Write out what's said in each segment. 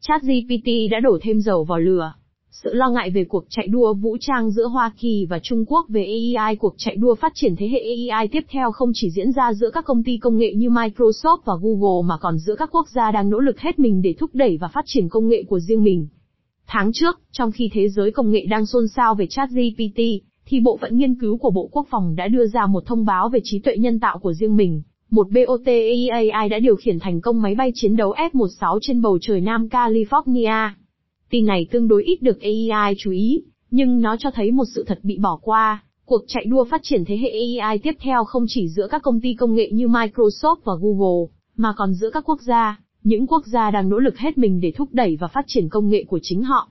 ChatGPT đã đổ thêm dầu vào lửa. Sự lo ngại về cuộc chạy đua vũ trang giữa Hoa Kỳ và Trung Quốc về AI cuộc chạy đua phát triển thế hệ AI tiếp theo không chỉ diễn ra giữa các công ty công nghệ như Microsoft và Google mà còn giữa các quốc gia đang nỗ lực hết mình để thúc đẩy và phát triển công nghệ của riêng mình. Tháng trước, trong khi thế giới công nghệ đang xôn xao về ChatGPT, thì bộ phận nghiên cứu của Bộ Quốc phòng đã đưa ra một thông báo về trí tuệ nhân tạo của riêng mình. Một BOT AI đã điều khiển thành công máy bay chiến đấu F-16 trên bầu trời Nam California. Tin này tương đối ít được AI chú ý, nhưng nó cho thấy một sự thật bị bỏ qua. Cuộc chạy đua phát triển thế hệ AI tiếp theo không chỉ giữa các công ty công nghệ như Microsoft và Google, mà còn giữa các quốc gia, những quốc gia đang nỗ lực hết mình để thúc đẩy và phát triển công nghệ của chính họ.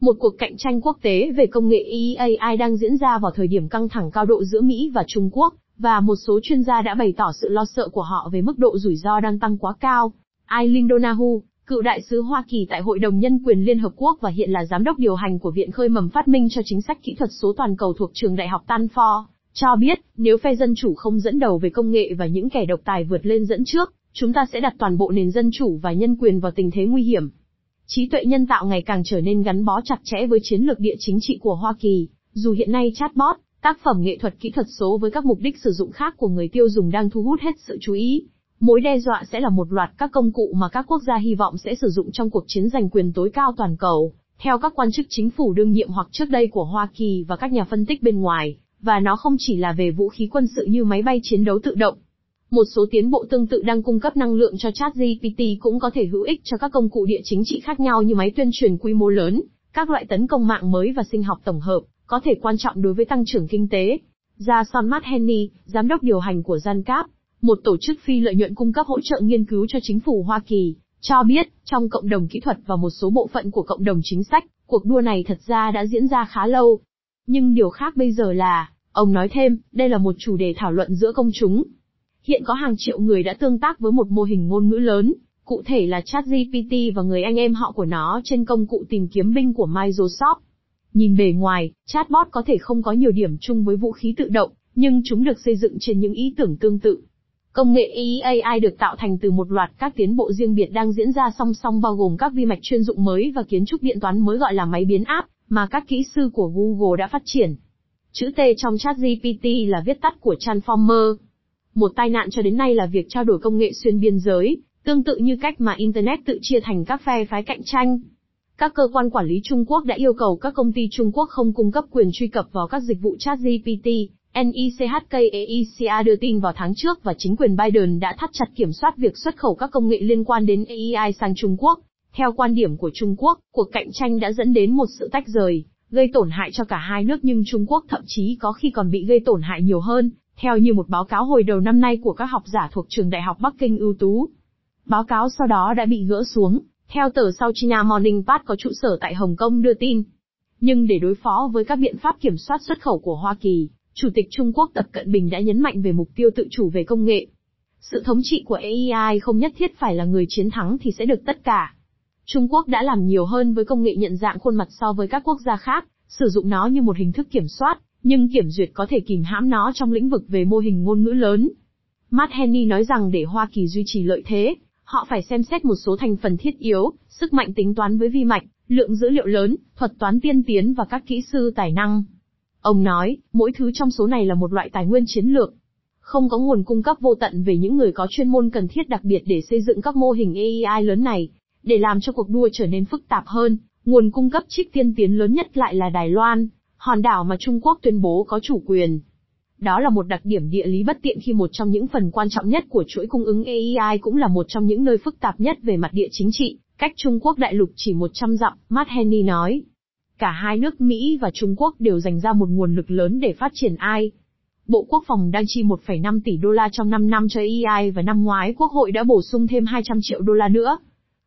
Một cuộc cạnh tranh quốc tế về công nghệ AI đang diễn ra vào thời điểm căng thẳng cao độ giữa Mỹ và Trung Quốc, và một số chuyên gia đã bày tỏ sự lo sợ của họ về mức độ rủi ro đang tăng quá cao. Eileen Donahue, cựu đại sứ Hoa Kỳ tại Hội đồng Nhân quyền Liên Hợp Quốc và hiện là giám đốc điều hành của Viện Khơi mầm phát minh cho chính sách kỹ thuật số toàn cầu thuộc trường Đại học Stanford, cho biết, nếu phe dân chủ không dẫn đầu về công nghệ và những kẻ độc tài vượt lên dẫn trước, chúng ta sẽ đặt toàn bộ nền dân chủ và nhân quyền vào tình thế nguy hiểm. Trí tuệ nhân tạo ngày càng trở nên gắn bó chặt chẽ với chiến lược địa chính trị của Hoa Kỳ, dù hiện nay chatbot, tác phẩm nghệ thuật kỹ thuật số với các mục đích sử dụng khác của người tiêu dùng đang thu hút hết sự chú ý. Mối đe dọa sẽ là một loạt các công cụ mà các quốc gia hy vọng sẽ sử dụng trong cuộc chiến giành quyền tối cao toàn cầu, theo các quan chức chính phủ đương nhiệm hoặc trước đây của Hoa Kỳ và các nhà phân tích bên ngoài, và nó không chỉ là về vũ khí quân sự như máy bay chiến đấu tự động. Một số tiến bộ tương tự đang cung cấp năng lượng cho ChatGPT cũng có thể hữu ích cho các công cụ địa chính trị khác nhau như máy tuyên truyền quy mô lớn, các loại tấn công mạng mới và sinh học tổng hợp, có thể quan trọng đối với tăng trưởng kinh tế. Ra Jason Henny, giám đốc điều hành của Giancap, một tổ chức phi lợi nhuận cung cấp hỗ trợ nghiên cứu cho chính phủ Hoa Kỳ, cho biết, trong cộng đồng kỹ thuật và một số bộ phận của cộng đồng chính sách, cuộc đua này thật ra đã diễn ra khá lâu. Nhưng điều khác bây giờ là, ông nói thêm, đây là một chủ đề thảo luận giữa công chúng. Hiện có hàng triệu người đã tương tác với một mô hình ngôn ngữ lớn, cụ thể là ChatGPT và người anh em họ của nó trên công cụ tìm kiếm binh của Microsoft. Nhìn bề ngoài, chatbot có thể không có nhiều điểm chung với vũ khí tự động, nhưng chúng được xây dựng trên những ý tưởng tương tự. Công nghệ AI được tạo thành từ một loạt các tiến bộ riêng biệt đang diễn ra song song bao gồm các vi mạch chuyên dụng mới và kiến trúc điện toán mới gọi là máy biến áp, mà các kỹ sư của Google đã phát triển. Chữ T trong chat GPT là viết tắt của Transformer. Một tai nạn cho đến nay là việc trao đổi công nghệ xuyên biên giới, tương tự như cách mà Internet tự chia thành các phe phái cạnh tranh. Các cơ quan quản lý Trung Quốc đã yêu cầu các công ty Trung Quốc không cung cấp quyền truy cập vào các dịch vụ chat GPT, NICHKEICA đưa tin vào tháng trước và chính quyền Biden đã thắt chặt kiểm soát việc xuất khẩu các công nghệ liên quan đến AI sang Trung Quốc. Theo quan điểm của Trung Quốc, cuộc cạnh tranh đã dẫn đến một sự tách rời, gây tổn hại cho cả hai nước nhưng Trung Quốc thậm chí có khi còn bị gây tổn hại nhiều hơn, theo như một báo cáo hồi đầu năm nay của các học giả thuộc trường Đại học Bắc Kinh ưu tú. Báo cáo sau đó đã bị gỡ xuống, theo tờ South China Morning Post có trụ sở tại Hồng Kông đưa tin. Nhưng để đối phó với các biện pháp kiểm soát xuất khẩu của Hoa Kỳ, Chủ tịch Trung Quốc Tập Cận Bình đã nhấn mạnh về mục tiêu tự chủ về công nghệ. Sự thống trị của AI không nhất thiết phải là người chiến thắng thì sẽ được tất cả. Trung Quốc đã làm nhiều hơn với công nghệ nhận dạng khuôn mặt so với các quốc gia khác, sử dụng nó như một hình thức kiểm soát, nhưng kiểm duyệt có thể kìm hãm nó trong lĩnh vực về mô hình ngôn ngữ lớn. Matt Henney nói rằng để Hoa Kỳ duy trì lợi thế, họ phải xem xét một số thành phần thiết yếu, sức mạnh tính toán với vi mạch, lượng dữ liệu lớn, thuật toán tiên tiến và các kỹ sư tài năng. Ông nói, mỗi thứ trong số này là một loại tài nguyên chiến lược. Không có nguồn cung cấp vô tận về những người có chuyên môn cần thiết đặc biệt để xây dựng các mô hình AI lớn này. Để làm cho cuộc đua trở nên phức tạp hơn, nguồn cung cấp chip tiên tiến lớn nhất lại là Đài Loan, hòn đảo mà Trung Quốc tuyên bố có chủ quyền. Đó là một đặc điểm địa lý bất tiện khi một trong những phần quan trọng nhất của chuỗi cung ứng AI cũng là một trong những nơi phức tạp nhất về mặt địa chính trị, cách Trung Quốc đại lục chỉ 100 dặm, Matt Henney nói. Cả hai nước Mỹ và Trung Quốc đều dành ra một nguồn lực lớn để phát triển AI. Bộ Quốc phòng đang chi 1,5 tỷ đô la trong 5 năm cho AI và năm ngoái Quốc hội đã bổ sung thêm 200 triệu đô la nữa.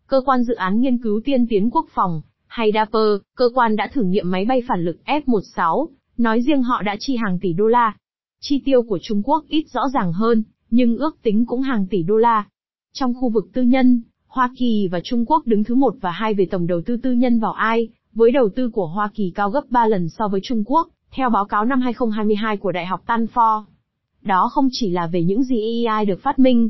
Cơ quan dự án nghiên cứu tiên tiến quốc phòng, hay DAPER, cơ quan đã thử nghiệm máy bay phản lực F-16, nói riêng họ đã chi hàng tỷ đô la. Chi tiêu của Trung Quốc ít rõ ràng hơn, nhưng ước tính cũng hàng tỷ đô la. Trong khu vực tư nhân, Hoa Kỳ và Trung Quốc đứng thứ một và hai về tổng đầu tư tư nhân vào AI, với đầu tư của Hoa Kỳ cao gấp 3 lần so với Trung Quốc, theo báo cáo năm 2022 của Đại học Stanford. Đó không chỉ là về những gì AI được phát minh.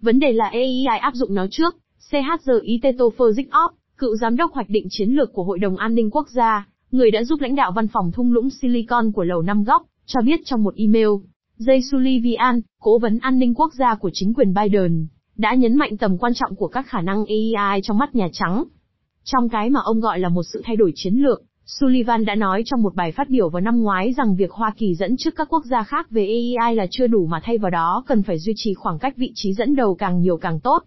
Vấn đề là AI áp dụng nó trước, CHZITETOPHYSICOP, cựu giám đốc hoạch định chiến lược của Hội đồng An ninh Quốc gia, người đã giúp lãnh đạo văn phòng thung lũng Silicon của Lầu Năm Góc, cho biết trong một email. Jay Sullivan, cố vấn an ninh quốc gia của chính quyền Biden, đã nhấn mạnh tầm quan trọng của các khả năng AI trong mắt Nhà Trắng. Trong cái mà ông gọi là một sự thay đổi chiến lược, Sullivan đã nói trong một bài phát biểu vào năm ngoái rằng việc Hoa Kỳ dẫn trước các quốc gia khác về AI là chưa đủ mà thay vào đó cần phải duy trì khoảng cách vị trí dẫn đầu càng nhiều càng tốt.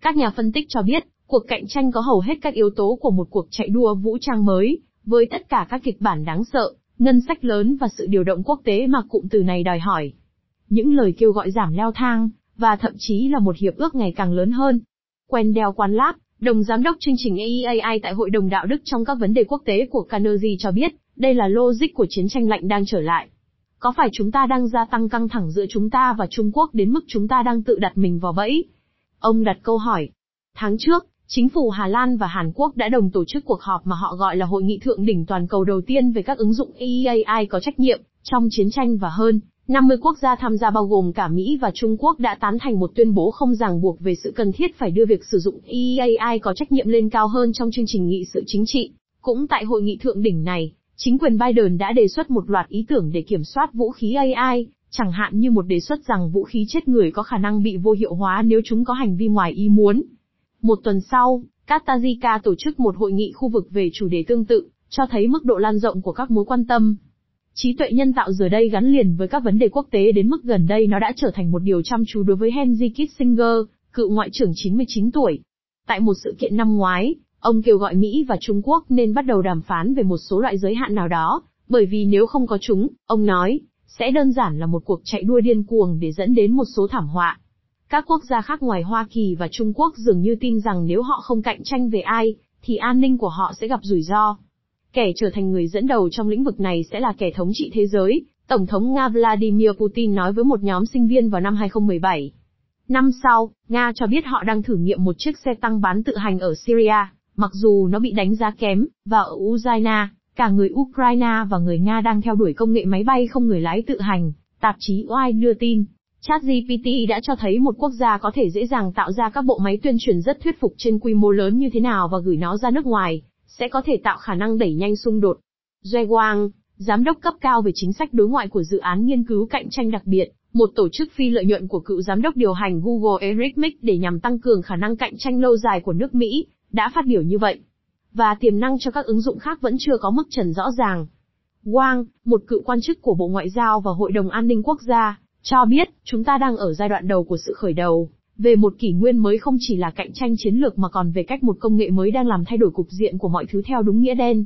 Các nhà phân tích cho biết, cuộc cạnh tranh có hầu hết các yếu tố của một cuộc chạy đua vũ trang mới, với tất cả các kịch bản đáng sợ, ngân sách lớn và sự điều động quốc tế mà cụm từ này đòi hỏi. Những lời kêu gọi giảm leo thang, và thậm chí là một hiệp ước ngày càng lớn hơn. Quen Quan Lab, đồng giám đốc chương trình AEAI tại Hội đồng Đạo đức trong các vấn đề quốc tế của Carnegie cho biết, đây là logic của chiến tranh lạnh đang trở lại. Có phải chúng ta đang gia tăng căng thẳng giữa chúng ta và Trung Quốc đến mức chúng ta đang tự đặt mình vào bẫy? Ông đặt câu hỏi. Tháng trước, chính phủ Hà Lan và Hàn Quốc đã đồng tổ chức cuộc họp mà họ gọi là hội nghị thượng đỉnh toàn cầu đầu tiên về các ứng dụng AI có trách nhiệm trong chiến tranh và hơn 50 quốc gia tham gia bao gồm cả Mỹ và Trung Quốc đã tán thành một tuyên bố không ràng buộc về sự cần thiết phải đưa việc sử dụng AI có trách nhiệm lên cao hơn trong chương trình nghị sự chính trị. Cũng tại hội nghị thượng đỉnh này, chính quyền Biden đã đề xuất một loạt ý tưởng để kiểm soát vũ khí AI, chẳng hạn như một đề xuất rằng vũ khí chết người có khả năng bị vô hiệu hóa nếu chúng có hành vi ngoài ý muốn. Một tuần sau, Katajika tổ chức một hội nghị khu vực về chủ đề tương tự, cho thấy mức độ lan rộng của các mối quan tâm Trí tuệ nhân tạo giờ đây gắn liền với các vấn đề quốc tế đến mức gần đây nó đã trở thành một điều chăm chú đối với Henry Kissinger, cựu ngoại trưởng 99 tuổi. Tại một sự kiện năm ngoái, ông kêu gọi Mỹ và Trung Quốc nên bắt đầu đàm phán về một số loại giới hạn nào đó, bởi vì nếu không có chúng, ông nói, sẽ đơn giản là một cuộc chạy đua điên cuồng để dẫn đến một số thảm họa. Các quốc gia khác ngoài Hoa Kỳ và Trung Quốc dường như tin rằng nếu họ không cạnh tranh về ai, thì an ninh của họ sẽ gặp rủi ro. Kẻ trở thành người dẫn đầu trong lĩnh vực này sẽ là kẻ thống trị thế giới, Tổng thống Nga Vladimir Putin nói với một nhóm sinh viên vào năm 2017. Năm sau, Nga cho biết họ đang thử nghiệm một chiếc xe tăng bán tự hành ở Syria, mặc dù nó bị đánh giá kém, và ở Ukraine, cả người Ukraine và người Nga đang theo đuổi công nghệ máy bay không người lái tự hành, tạp chí Oai đưa tin. ChatGPT đã cho thấy một quốc gia có thể dễ dàng tạo ra các bộ máy tuyên truyền rất thuyết phục trên quy mô lớn như thế nào và gửi nó ra nước ngoài, sẽ có thể tạo khả năng đẩy nhanh xung đột. Joe Wang, giám đốc cấp cao về chính sách đối ngoại của dự án nghiên cứu cạnh tranh đặc biệt, một tổ chức phi lợi nhuận của cựu giám đốc điều hành Google Eric Mick để nhằm tăng cường khả năng cạnh tranh lâu dài của nước Mỹ, đã phát biểu như vậy. Và tiềm năng cho các ứng dụng khác vẫn chưa có mức trần rõ ràng. Wang, một cựu quan chức của Bộ Ngoại giao và Hội đồng An ninh Quốc gia, cho biết, chúng ta đang ở giai đoạn đầu của sự khởi đầu, về một kỷ nguyên mới không chỉ là cạnh tranh chiến lược mà còn về cách một công nghệ mới đang làm thay đổi cục diện của mọi thứ theo đúng nghĩa đen.